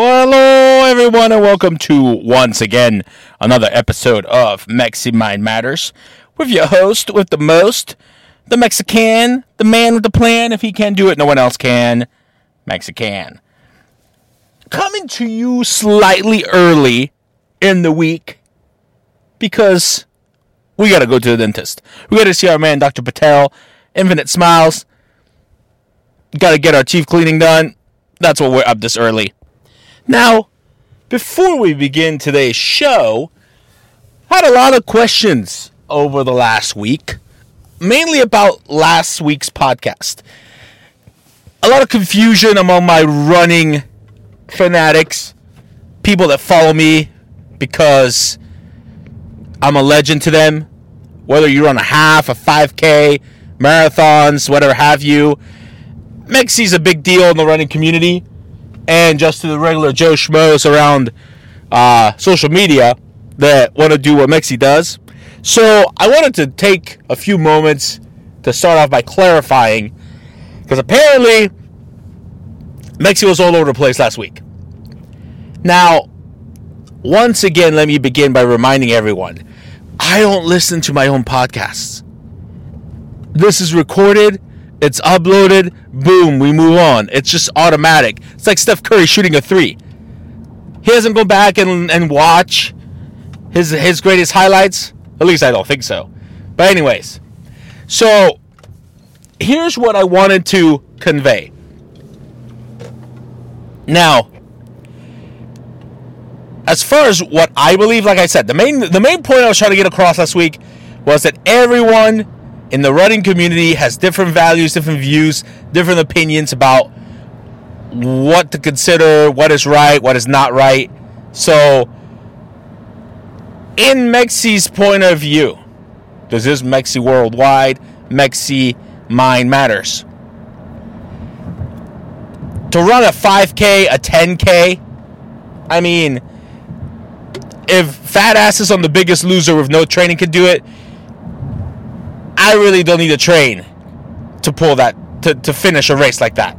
Well, hello, everyone, and welcome to once again another episode of Mexi Mind Matters with your host with the most, the Mexican, the man with the plan. If he can do it, no one else can. Mexican. Coming to you slightly early in the week because we got to go to the dentist. We got to see our man, Dr. Patel. Infinite smiles. Got to get our teeth cleaning done. That's what we're up this early. Now, before we begin today's show, I had a lot of questions over the last week, mainly about last week's podcast. A lot of confusion among my running fanatics, people that follow me because I'm a legend to them. Whether you run a half, a 5K, marathons, whatever have you, Mexi's a big deal in the running community and just to the regular Joe Schmoes around uh, social media that want to do what Mexi does. So I wanted to take a few moments to start off by clarifying, because apparently Mexi was all over the place last week. Now, once again, let me begin by reminding everyone I don't listen to my own podcasts. This is recorded it's uploaded, boom, we move on. It's just automatic. It's like Steph Curry shooting a three. He doesn't go back and, and watch his his greatest highlights. At least I don't think so. But anyways, so here's what I wanted to convey. Now, as far as what I believe, like I said, the main the main point I was trying to get across last week was that everyone in the running community has different values, different views, different opinions about what to consider, what is right, what is not right. So, in Mexi's point of view, does this Mexi worldwide, Mexi mind matters? To run a 5K, a 10K, I mean, if fat asses on the biggest loser with no training can do it, I really don't need to train to pull that to, to finish a race like that.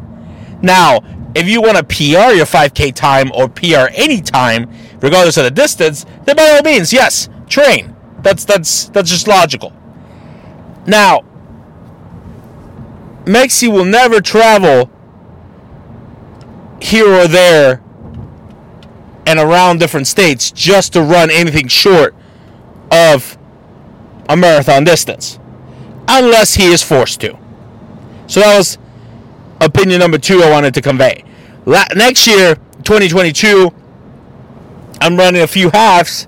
Now, if you want to PR your 5K time or PR any time, regardless of the distance, then by all means, yes, train. That's that's that's just logical. Now, Mexi will never travel here or there and around different states just to run anything short of a marathon distance unless he is forced to. So that was opinion number two I wanted to convey. La- next year, 2022, I'm running a few halves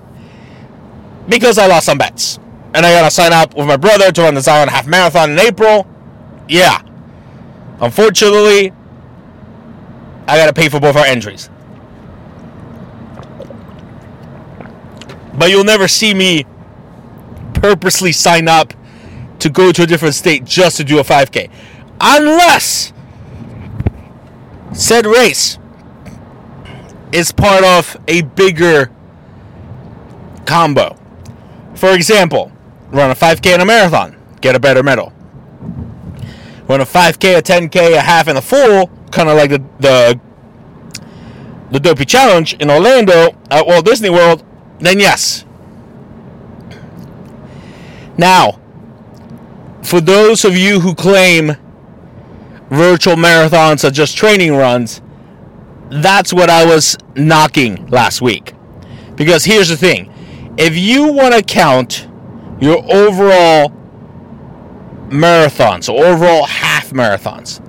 because I lost some bets. And I got to sign up with my brother to run the Zion Half Marathon in April. Yeah. Unfortunately, I got to pay for both our entries. But you'll never see me purposely sign up to go to a different state just to do a 5K. Unless said race is part of a bigger combo. For example, run a 5K and a marathon, get a better medal. Run a 5K, a 10K, a half, and a full, kind of like the, the the Dopey Challenge in Orlando at Walt Disney World, then yes. Now, for those of you who claim virtual marathons are just training runs, that's what I was knocking last week. Because here's the thing if you want to count your overall marathons, overall half marathons,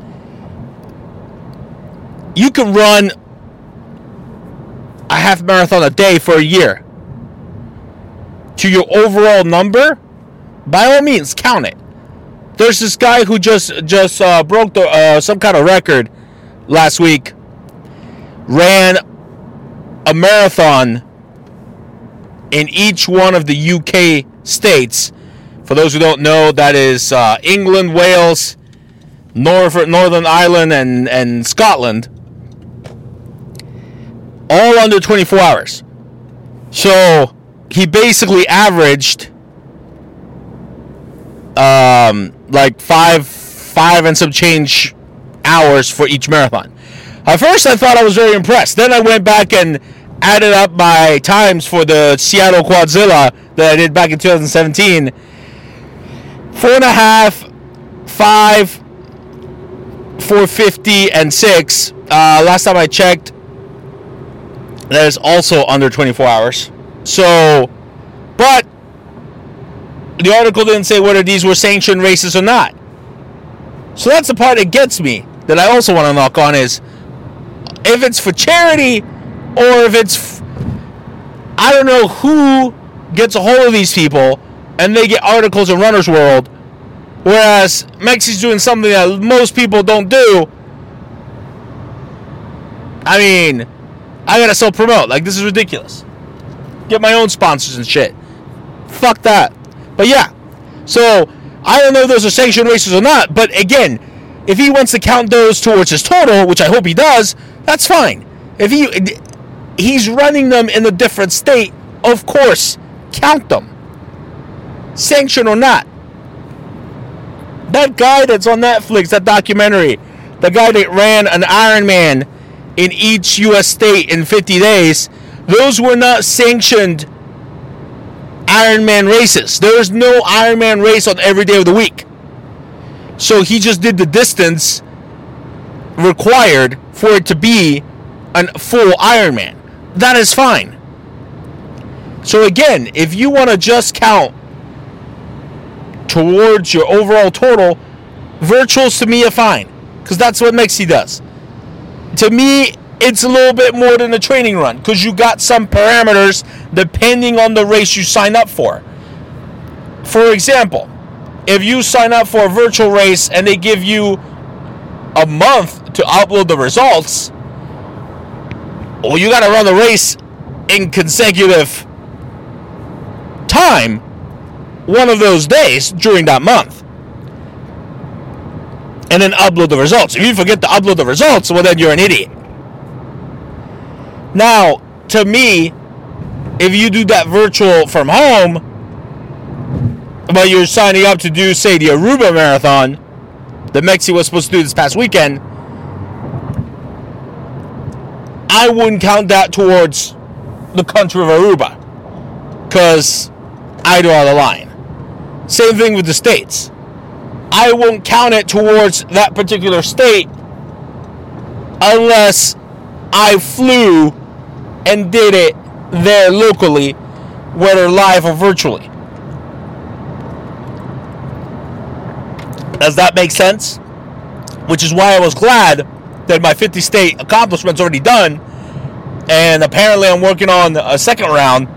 you can run a half marathon a day for a year. To your overall number, by all means, count it. There's this guy who just just uh, broke the uh, some kind of record last week. Ran a marathon in each one of the UK states For those who don't know, that is uh, England, Wales, North, Northern Ireland, and, and Scotland. All under 24 hours. So he basically averaged um, like five, five and some change hours for each marathon. At first, I thought I was very impressed. Then I went back and added up my times for the Seattle Quadzilla that I did back in 2017. Four and a half, five, 450, and six. Uh, last time I checked, that is also under 24 hours. So, the article didn't say whether these were sanctioned races or not. So that's the part that gets me that I also want to knock on is if it's for charity or if it's I don't know who gets a hold of these people and they get articles in Runner's World, whereas Mexi's doing something that most people don't do. I mean, I gotta self promote. Like this is ridiculous. Get my own sponsors and shit. Fuck that. But yeah, so I don't know if those are sanctioned races or not. But again, if he wants to count those towards his total, which I hope he does, that's fine. If he he's running them in a different state, of course, count them. Sanction or not. That guy that's on Netflix, that documentary, the guy that ran an Ironman in each U.S. state in 50 days, those were not sanctioned Ironman races. There is no Ironman race on every day of the week. So he just did the distance required for it to be a full Ironman. That is fine. So again, if you want to just count towards your overall total, virtuals to me are fine. Because that's what Mexi does. To me, it's a little bit more than a training run because you got some parameters depending on the race you sign up for. For example, if you sign up for a virtual race and they give you a month to upload the results, well, you got to run the race in consecutive time one of those days during that month. And then upload the results. If you forget to upload the results, well, then you're an idiot. Now, to me, if you do that virtual from home, but you're signing up to do, say, the Aruba Marathon that Mexi was supposed to do this past weekend, I wouldn't count that towards the country of Aruba because I draw the line. Same thing with the states. I won't count it towards that particular state unless I flew and did it there locally, whether live or virtually. Does that make sense? Which is why I was glad that my 50 state accomplishment's already done. And apparently, I'm working on a second round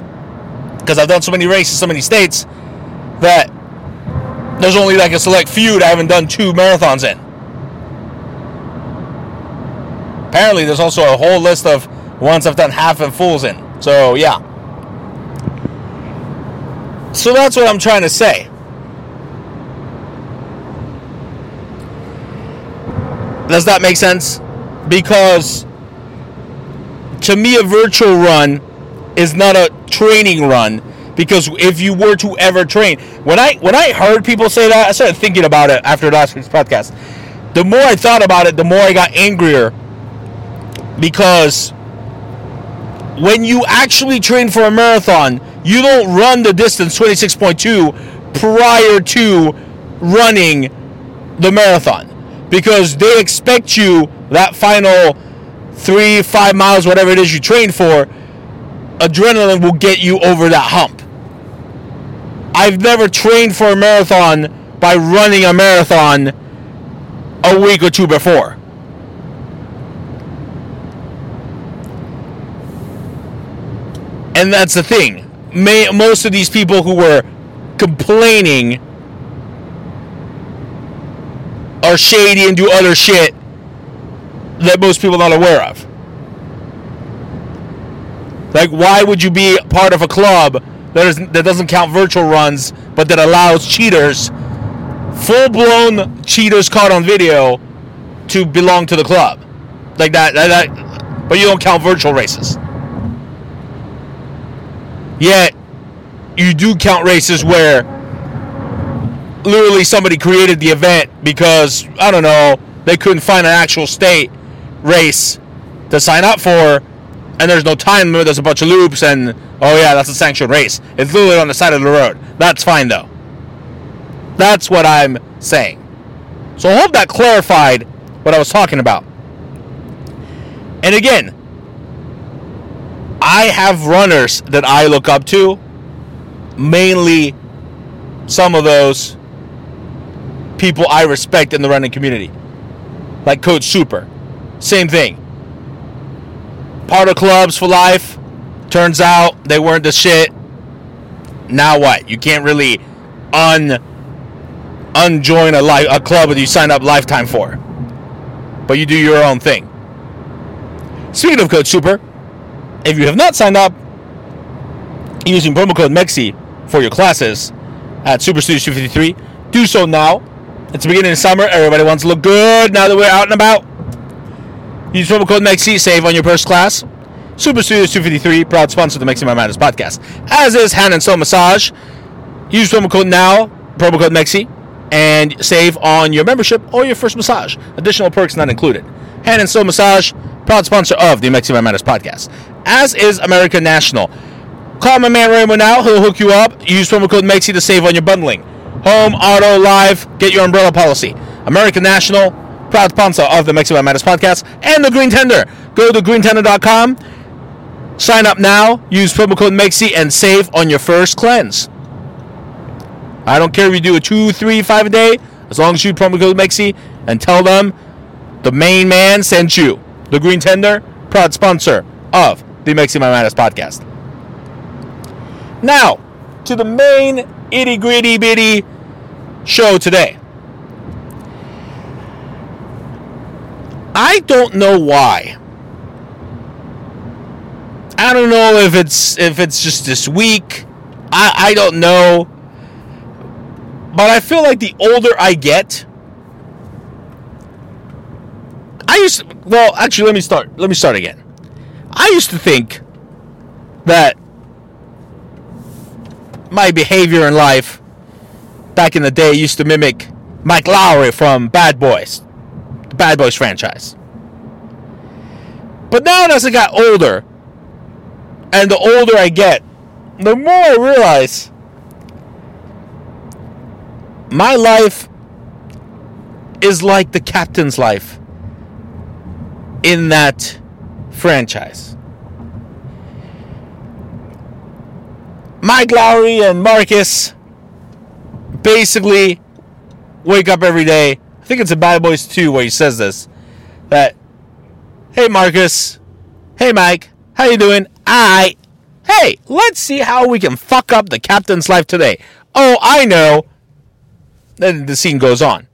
because I've done so many races, so many states, that there's only like a select few that I haven't done two marathons in. Apparently, there's also a whole list of ones I've done half and fulls in. So, yeah. So that's what I'm trying to say. Does that make sense? Because to me, a virtual run is not a training run. Because if you were to ever train, when I when I heard people say that, I started thinking about it after last week's podcast. The more I thought about it, the more I got angrier. Because when you actually train for a marathon, you don't run the distance 26.2 prior to running the marathon because they expect you that final three, five miles, whatever it is you train for, adrenaline will get you over that hump. I've never trained for a marathon by running a marathon a week or two before. And that's the thing. May, most of these people who were complaining are shady and do other shit that most people are not aware of. Like, why would you be part of a club that, is, that doesn't count virtual runs but that allows cheaters, full blown cheaters caught on video, to belong to the club. Like that, that, that but you don't count virtual races. Yet, you do count races where literally somebody created the event because, I don't know, they couldn't find an actual state race to sign up for, and there's no time limit, there's a bunch of loops, and oh yeah, that's a sanctioned race. It's literally on the side of the road. That's fine though. That's what I'm saying. So I hope that clarified what I was talking about. And again, I have runners that I look up to, mainly some of those people I respect in the running community, like Coach Super. Same thing. Part of clubs for life. Turns out they weren't the shit. Now what? You can't really un unjoin a li- a club that you signed up lifetime for, but you do your own thing. Speaking of Coach Super, if you have not signed up using promo code MEXI for your classes at Super Studios 253, do so now. It's the beginning of summer. Everybody wants to look good now that we're out and about. Use promo code MEXI, save on your first class. Super Studios 253, proud sponsor of the Mexi My Madness podcast. As is Hand and Soul Massage. Use promo code now, promo code MEXI, and save on your membership or your first massage. Additional perks not included. Hand and Soul Massage, proud sponsor of the Mexi My Madness podcast. As is American National. Call my man Raymond now. He'll hook you up. Use promo code MEXI to save on your bundling. Home, auto, live, get your umbrella policy. American National, proud sponsor of the Mexico Matters podcast and the Green Tender. Go to greentender.com, sign up now, use promo code MEXI, and save on your first cleanse. I don't care if you do a two, three, five a day, as long as you promo code MEXI and tell them the main man sent you. The Green Tender, proud sponsor of the Mexi My Madness podcast. Now, to the main itty gritty bitty show today. I don't know why. I don't know if it's if it's just this week. I I don't know. But I feel like the older I get, I used to, well, actually let me start. Let me start again. I used to think that my behavior in life back in the day used to mimic Mike Lowrey from Bad Boys, the Bad Boys franchise. But now as I got older, and the older I get, the more I realize my life is like the captain's life in that franchise. Mike Lowrey and Marcus basically wake up every day. I think it's in Bad Boys 2 where he says this. That, hey Marcus, hey Mike, how you doing? I, hey, let's see how we can fuck up the captain's life today. Oh, I know. Then the scene goes on.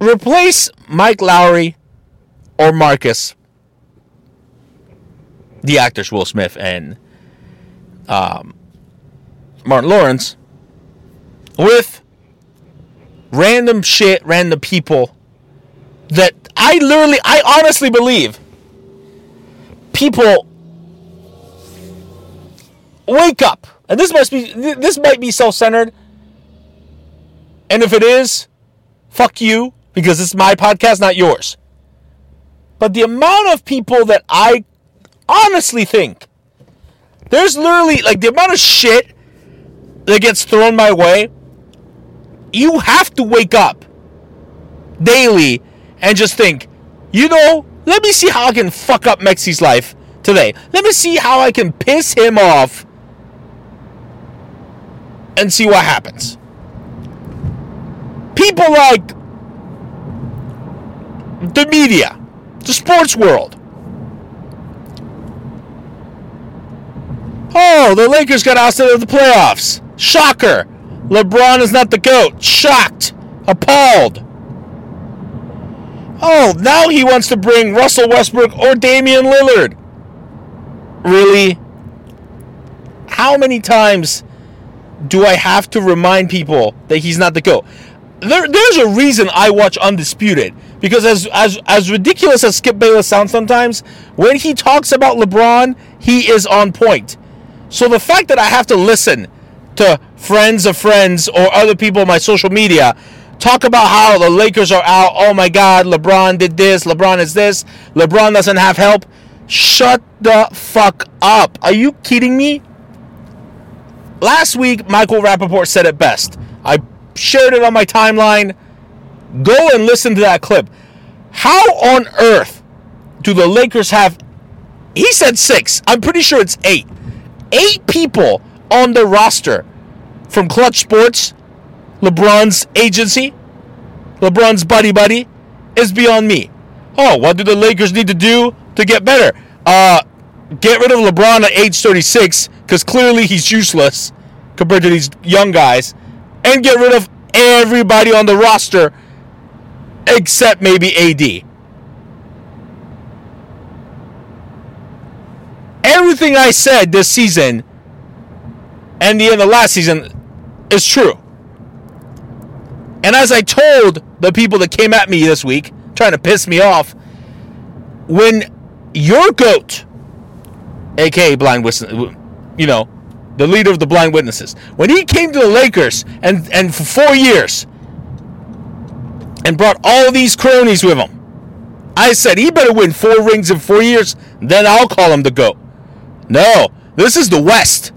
Replace Mike Lowrey or Marcus, the actors Will Smith and um, Martin Lawrence, with random shit, random people that I literally, I honestly believe people wake up. And this must be, this might be self centered. And if it is, fuck you, because it's my podcast, not yours. But the amount of people that I honestly think there's literally like the amount of shit that gets thrown my way. You have to wake up daily and just think, you know, let me see how I can fuck up Mexi's life today. Let me see how I can piss him off and see what happens. People like the media, the sports world, Oh, the Lakers got ousted of the playoffs. Shocker. LeBron is not the GOAT. Shocked. Appalled. Oh, now he wants to bring Russell Westbrook or Damian Lillard. Really? How many times do I have to remind people that he's not the GOAT? There, there's a reason I watch Undisputed because as as as ridiculous as Skip Bayless sounds sometimes, when he talks about LeBron, he is on point. So the fact that I have to listen to friends of friends or other people on my social media talk about how the Lakers are out, oh my God, LeBron did this, LeBron is this, LeBron doesn't have help. Shut the fuck up. Are you kidding me? Last week, Michael Rapaport said it best. I shared it on my timeline. Go and listen to that clip. How on earth do the Lakers have? He said six. I'm pretty sure it's eight. Eight people on the roster from Clutch Sports, LeBron's agency, LeBron's buddy buddy, is beyond me. Oh, what do the Lakers need to do to get better? Uh, get rid of LeBron at age 36 because clearly he's useless compared to these young guys, and get rid of everybody on the roster except maybe AD. Everything I said this season and the end of last season is true. And as I told the people that came at me this week, trying to piss me off, when your goat, aka Blind Witness, you know, the leader of the Blind Witnesses, when he came to the Lakers and, and for four years and brought all these cronies with him, I said he better win four rings in four years, then I'll call him the GOAT. No, this is the West.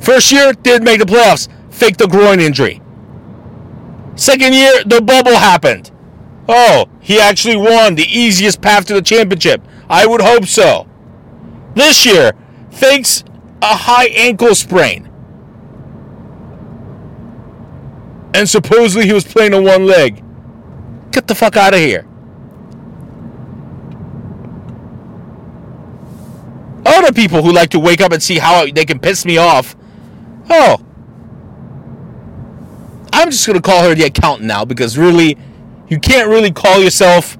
First year, did make the playoffs, faked the groin injury. Second year, the bubble happened. Oh, he actually won the easiest path to the championship. I would hope so. This year, fakes a high ankle sprain. And supposedly he was playing on one leg. Get the fuck out of here. Other people who like to wake up and see how they can piss me off. Oh. I'm just going to call her the accountant now because really, you can't really call yourself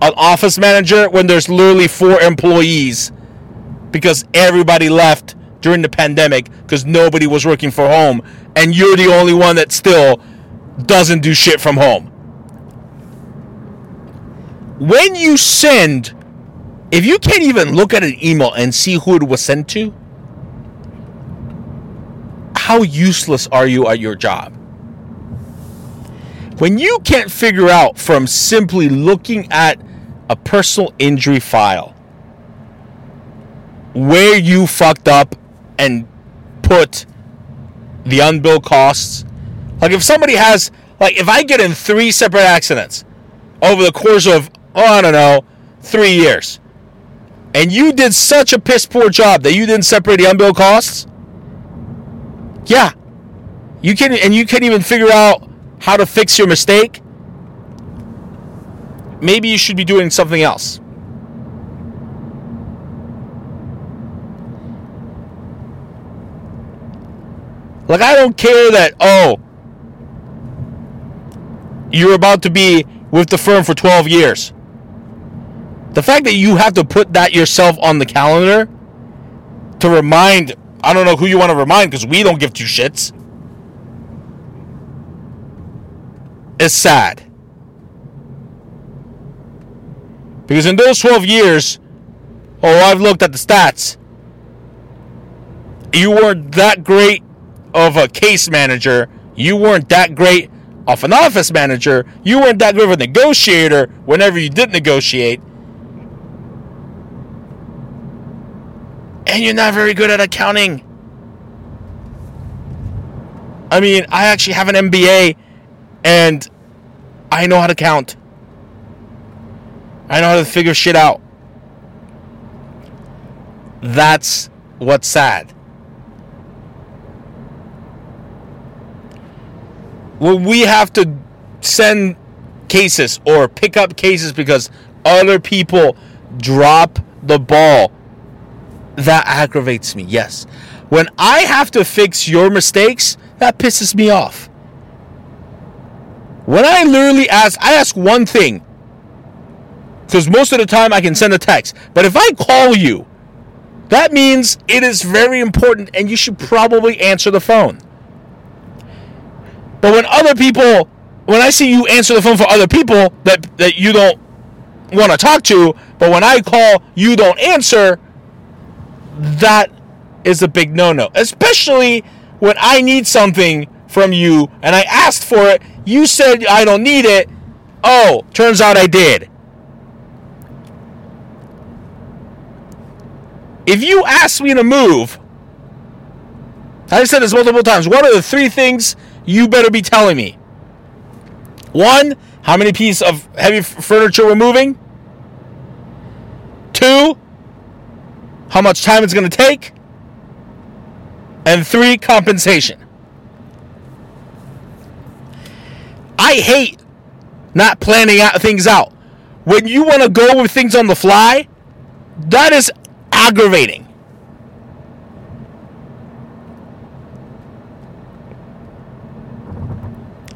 an office manager when there's literally four employees because everybody left during the pandemic because nobody was working from home and you're the only one that still doesn't do shit from home. When you send, if you can't even look at an email and see who it was sent to, how useless are you at your job? When you can't figure out from simply looking at a personal injury file where you fucked up and put the unbilled costs. Like if somebody has, like if I get in three separate accidents over the course of, oh, I don't know, three years, and you did such a piss poor job that you didn't separate the unbilled costs, yeah, you can, and you can't even figure out how to fix your mistake. Maybe you should be doing something else. Like, I don't care that, oh, you're about to be with the firm for 12 years. The fact that you have to put that yourself on the calendar to remind, I don't know who you want to remind because we don't give two shits, is sad. Because in those 12 years, oh, I've looked at the stats. You weren't that great of a case manager. You weren't that great of an office manager. You weren't that good of a negotiator whenever you did negotiate. And you're not very good at accounting. I mean, I actually have an MBA and I know how to count. I know how to figure shit out. That's what's sad. when we have to send cases or pick up cases because other people drop the ball, that aggravates me. Yes. When I have to fix your mistakes, that pisses me off. When I literally ask, I ask one thing. Because most of the time I can send a text. But if I call you, that means it is very important and you should probably answer the phone. But when other people, when I see you answer the phone for other people that that you don't want to talk to, but when I call, you don't answer, that is a big no-no. Especially when I need something from you and I asked for it, you said I don't need it. Oh, turns out I did. If you ask me to move, I've said this multiple times. What are the three things you better be telling me? One, how many pieces of heavy furniture we're moving? Two, how much time it's going to take? And three, compensation. I hate not planning out things out. When you want to go with things on the fly, that is aggravating.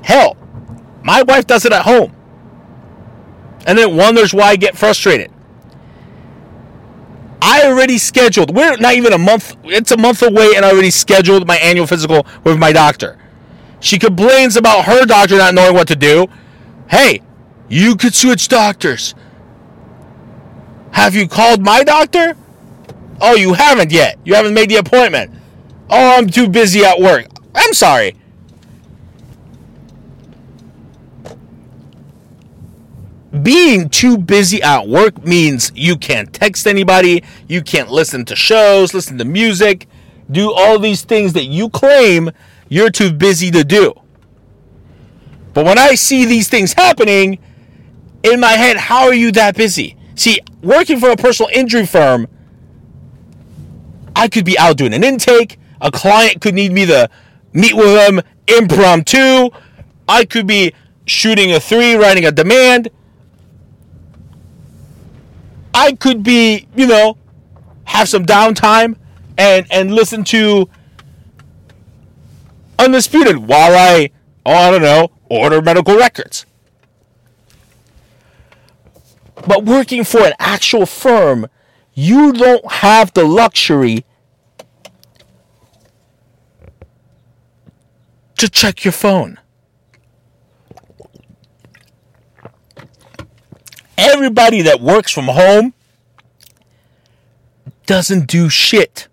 Hell, my wife does it at home. And then wonders why I get frustrated. I already scheduled. We're not even a month. It's a month away, and I already scheduled my annual physical with my doctor. She complains about her doctor not knowing what to do. Hey, you could switch doctors. Have you called my doctor? Oh, you haven't yet. You haven't made the appointment. Oh, I'm too busy at work. I'm sorry. Being too busy at work means you can't text anybody, you can't listen to shows, listen to music, do all these things that you claim you're too busy to do. But when I see these things happening, in my head, how are you that busy? See, working for a personal injury firm, I could be out doing an intake. A client could need me to meet with them impromptu. I could be shooting a three, writing a demand. I could be, you know, have some downtime and and listen to Undisputed while I, oh, I don't know, order medical records. But working for an actual firm, you don't have the luxury to check your phone. Everybody that works from home doesn't do shit.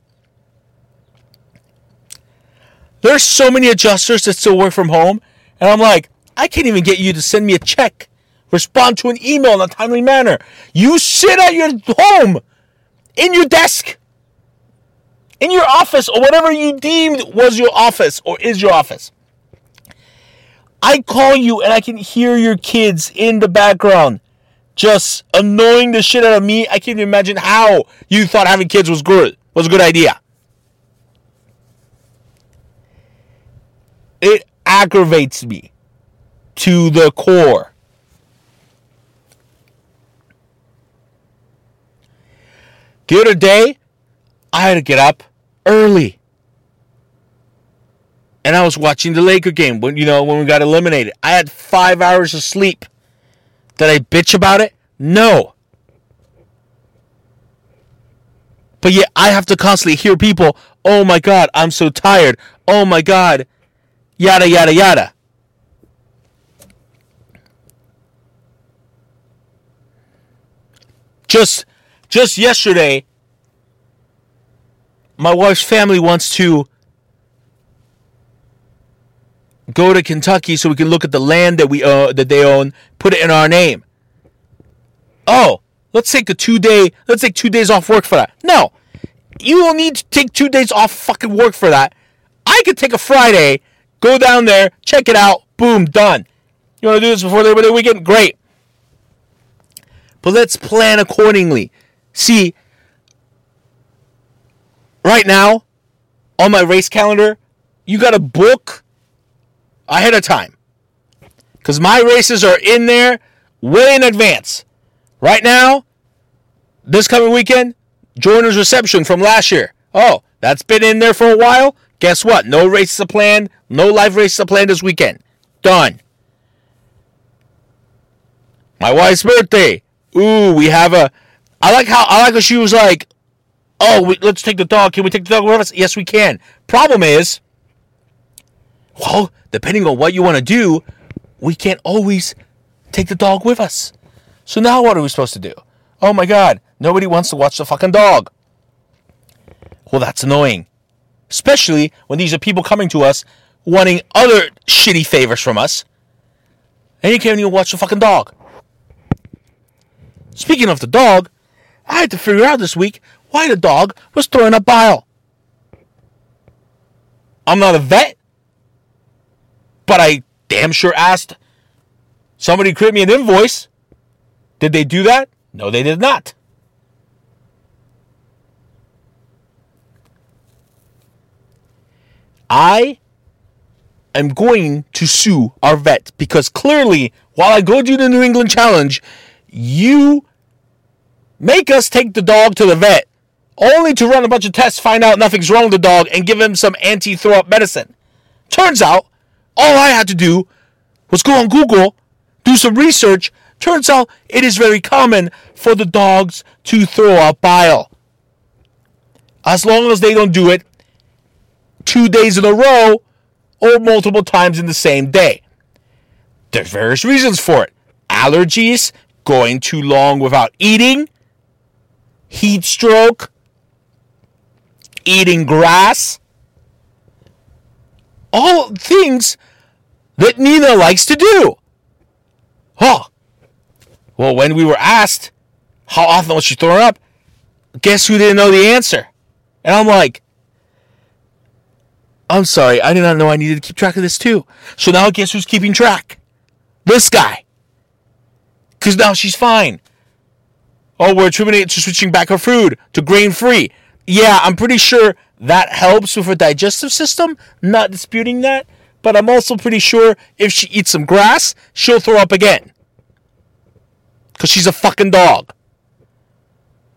There's so many adjusters that still work from home, and I'm like, I can't even get you to send me a check, respond to an email in a timely manner. You sit at your home, in your desk, in your office, or whatever you deemed was your office or is your office. I call you and I can hear your kids in the background just annoying the shit out of me. I can't even imagine how you thought having kids was good, was a good idea. It aggravates me to the core. The other day, I had to get up early. And I was watching the Laker game when you know when we got eliminated. I had 5 hours of sleep. Did I bitch about it? No. But yet I have to constantly hear people, oh my God, I'm so tired. Oh my God. Yada, yada, yada. Just, just yesterday, my wife's family wants to go to Kentucky so we can look at the land that we uh, that they own, put it in our name. Oh, let's take a two day, let's take two days off work for that. No, you don't need to take two days off fucking work for that. I could take a Friday, go down there, check it out, boom, done. You want to do this before Labor Day weekend? Great. But let's plan accordingly. See, right now, on my race calendar, you got to book ahead of time. Because my races are in there way in advance. Right now, this coming weekend, Jordan's reception from last year. Oh, that's been in there for a while. Guess what? No races are planned. No live races are planned this weekend. Done. My wife's birthday. Ooh, we have a. I like how I like how she was like, "Oh, we, let's take the dog. Can we take the dog with us?" Yes, we can. Problem is, Well, depending on what you want to do, we can't always take the dog with us. So now what are we supposed to do? Oh my god, nobody wants to watch the fucking dog. Well, that's annoying. Especially when these are people coming to us wanting other shitty favors from us. And you can't even watch the fucking dog. Speaking of the dog, I had to figure out this week why the dog was throwing up bile. I'm not a vet, but I damn sure asked somebody create me an invoice. Did they do that? No, they did not. I am going to sue our vet because clearly, while I go do the New England Challenge, you make us take the dog to the vet only to run a bunch of tests, find out nothing's wrong with the dog, and give him some anti throw up medicine. Turns out, all I had to do was go on Google, do some research. Turns out it is very common for the dogs to throw up bile. As long as they don't do it two days in a row or multiple times in the same day. There's various reasons for it. Allergies, going too long without eating, heat stroke, eating grass. All things that Nina likes to do. Oh. Well, when we were asked how often was she throwing up, guess who didn't know the answer? And I'm like, I'm sorry, I did not know I needed to keep track of this too. So now guess who's keeping track? This guy. Because now she's fine. Oh, we're attributing to switching back her food to grain free. Yeah, I'm pretty sure that helps with her digestive system. Not disputing that. But I'm also pretty sure if she eats some grass, she'll throw up again. Because she's a fucking dog.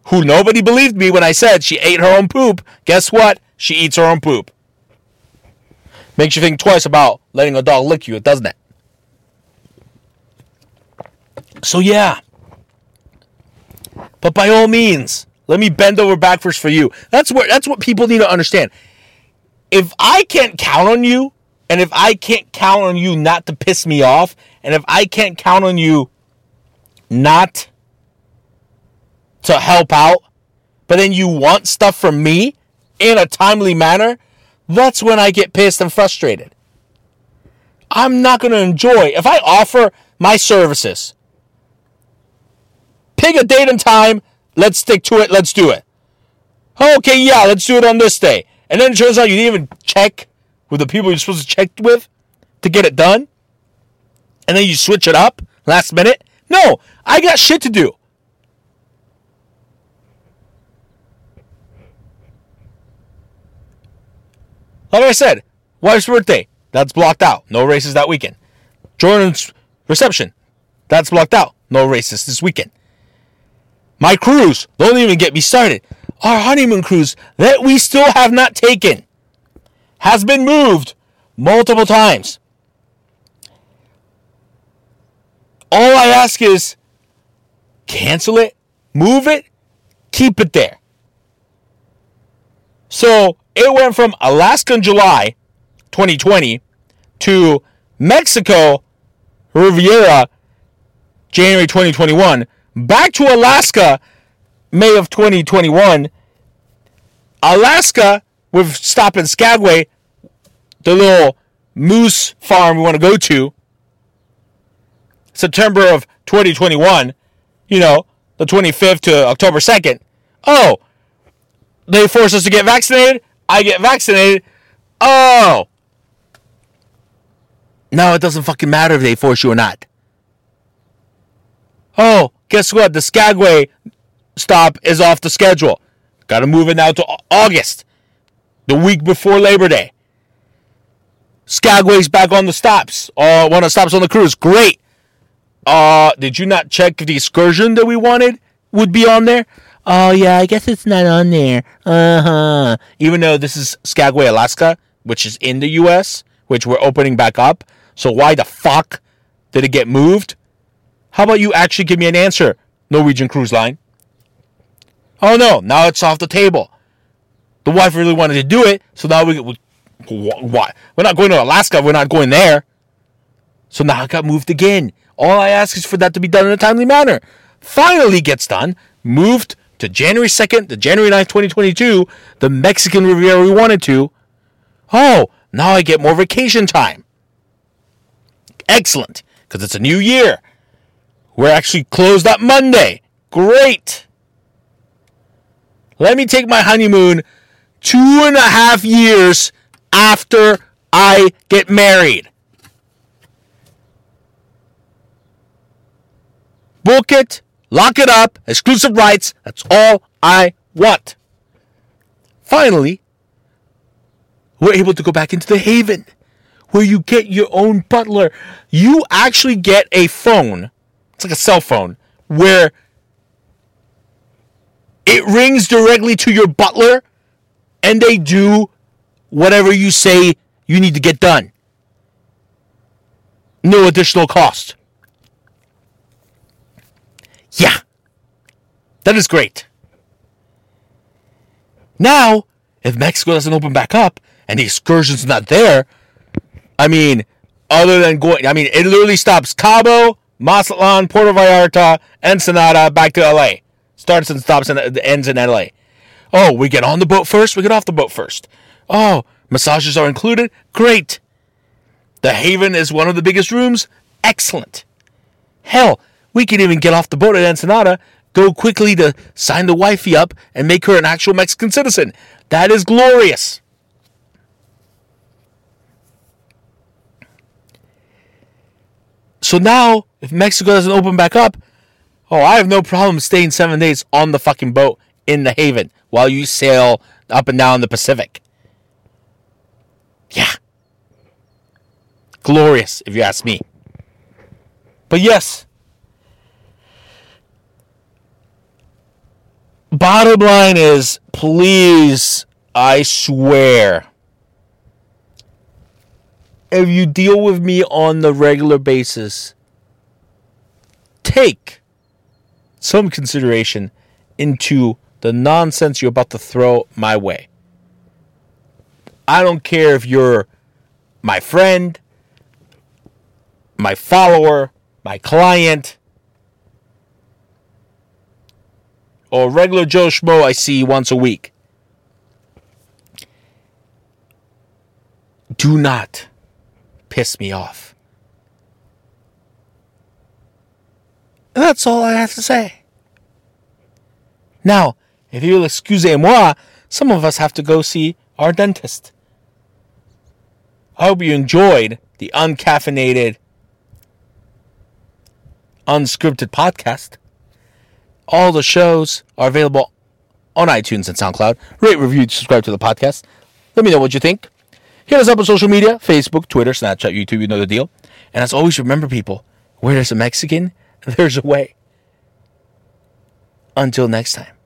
Who nobody believed me when I said she ate her own poop. Guess what? She eats her own poop. Makes you think twice about letting a dog lick you, doesn't it? So yeah. But by all means, let me bend over backwards for you. That's what that's what people need to understand. If I can't count on you, and if I can't count on you not to piss me off, and if I can't count on you not to help out, but then you want stuff from me in a timely manner, that's when I get pissed and frustrated. I'm not going to enjoy if I offer my services. Pick a date and time. Let's stick to it. Let's do it. Okay, yeah, let's do it on this day. And then it turns out you didn't even check with the people you're supposed to check with to get it done. And then you switch it up last minute. No, I got shit to do. Like I said, wife's birthday, that's blocked out. No races that weekend. Jordan's reception, that's blocked out. No races this weekend. My cruise, don't even get me started. Our honeymoon cruise that we still have not taken has been moved multiple times. All I ask is cancel it, move it, keep it there. So it went from Alaska in July 2020 to Mexico Riviera January 2021, back to Alaska May of 2021. Alaska with stop in Skagway, the little moose farm we want to go to. September of 2021, you know, the 25th to October 2nd. Oh, they force us to get vaccinated. I get vaccinated. Oh. No, it doesn't fucking matter if they force you or not. Oh, guess what? The Skagway stop is off the schedule. Got to move it now to August, the week before Labor Day. Skagway's back on the stops. Uh, one of the stops on the cruise. Great. Uh, did you not check if the excursion that we wanted would be on there? Oh yeah, I guess it's not on there. Uh huh. Even though this is Skagway, Alaska, which is in the U.S., which we're opening back up. So why the fuck did it get moved? How about you actually give me an answer, Norwegian Cruise Line? Oh no, now it's off the table. The wife really wanted to do it, so now we, we Why? We're not going to Alaska. We're not going there. So now it got moved again. All I ask is for that to be done in a timely manner. Finally gets done. Moved to January 2nd to January 9th, 2022. The Mexican Riviera we wanted to. Oh, now I get more vacation time. Excellent. Because it's a new year. We're actually closed up Monday. Great. Let me take my honeymoon two and a half years after I get married. Book it, lock it up, exclusive rights. That's all I want. Finally, we're able to go back into the haven where you get your own butler. You actually get a phone. It's like a cell phone where it rings directly to your butler and they do whatever you say you need to get done. No additional cost. Yeah. That is great. Now, if Mexico doesn't open back up and the excursion's not there, I mean, other than going, I mean, it literally stops Cabo, Mazatlan, Puerto Vallarta, Ensenada, back to LA. Starts and stops and ends in LA. Oh, we get on the boat first, we get off the boat first. Oh, massages are included? Great. The Haven is one of the biggest rooms? Excellent. Hell, we can even get off the boat at Ensenada, go quickly to sign the wifey up, and make her an actual Mexican citizen. That is glorious. So now, if Mexico doesn't open back up, oh, I have no problem staying seven days on the fucking boat in the haven while you sail up and down the Pacific. Yeah. Glorious, if you ask me. But yes. Bottom line is, please, I swear, if you deal with me on the regular basis, take some consideration into the nonsense you're about to throw my way. I don't care if you're my friend, my follower, my client, or regular Joe Schmo I see once a week. Do not piss me off. That's all I have to say. Now, if you'll excuse moi, some of us have to go see our dentist. I hope you enjoyed the uncaffeinated, unscripted podcast. All the shows are available on iTunes and SoundCloud. Rate, review, subscribe to the podcast. Let me know what you think. Hit us up on social media Facebook, Twitter, Snapchat, YouTube. You know the deal. And as always, remember, people, where there's a Mexican, there's a way. Until next time.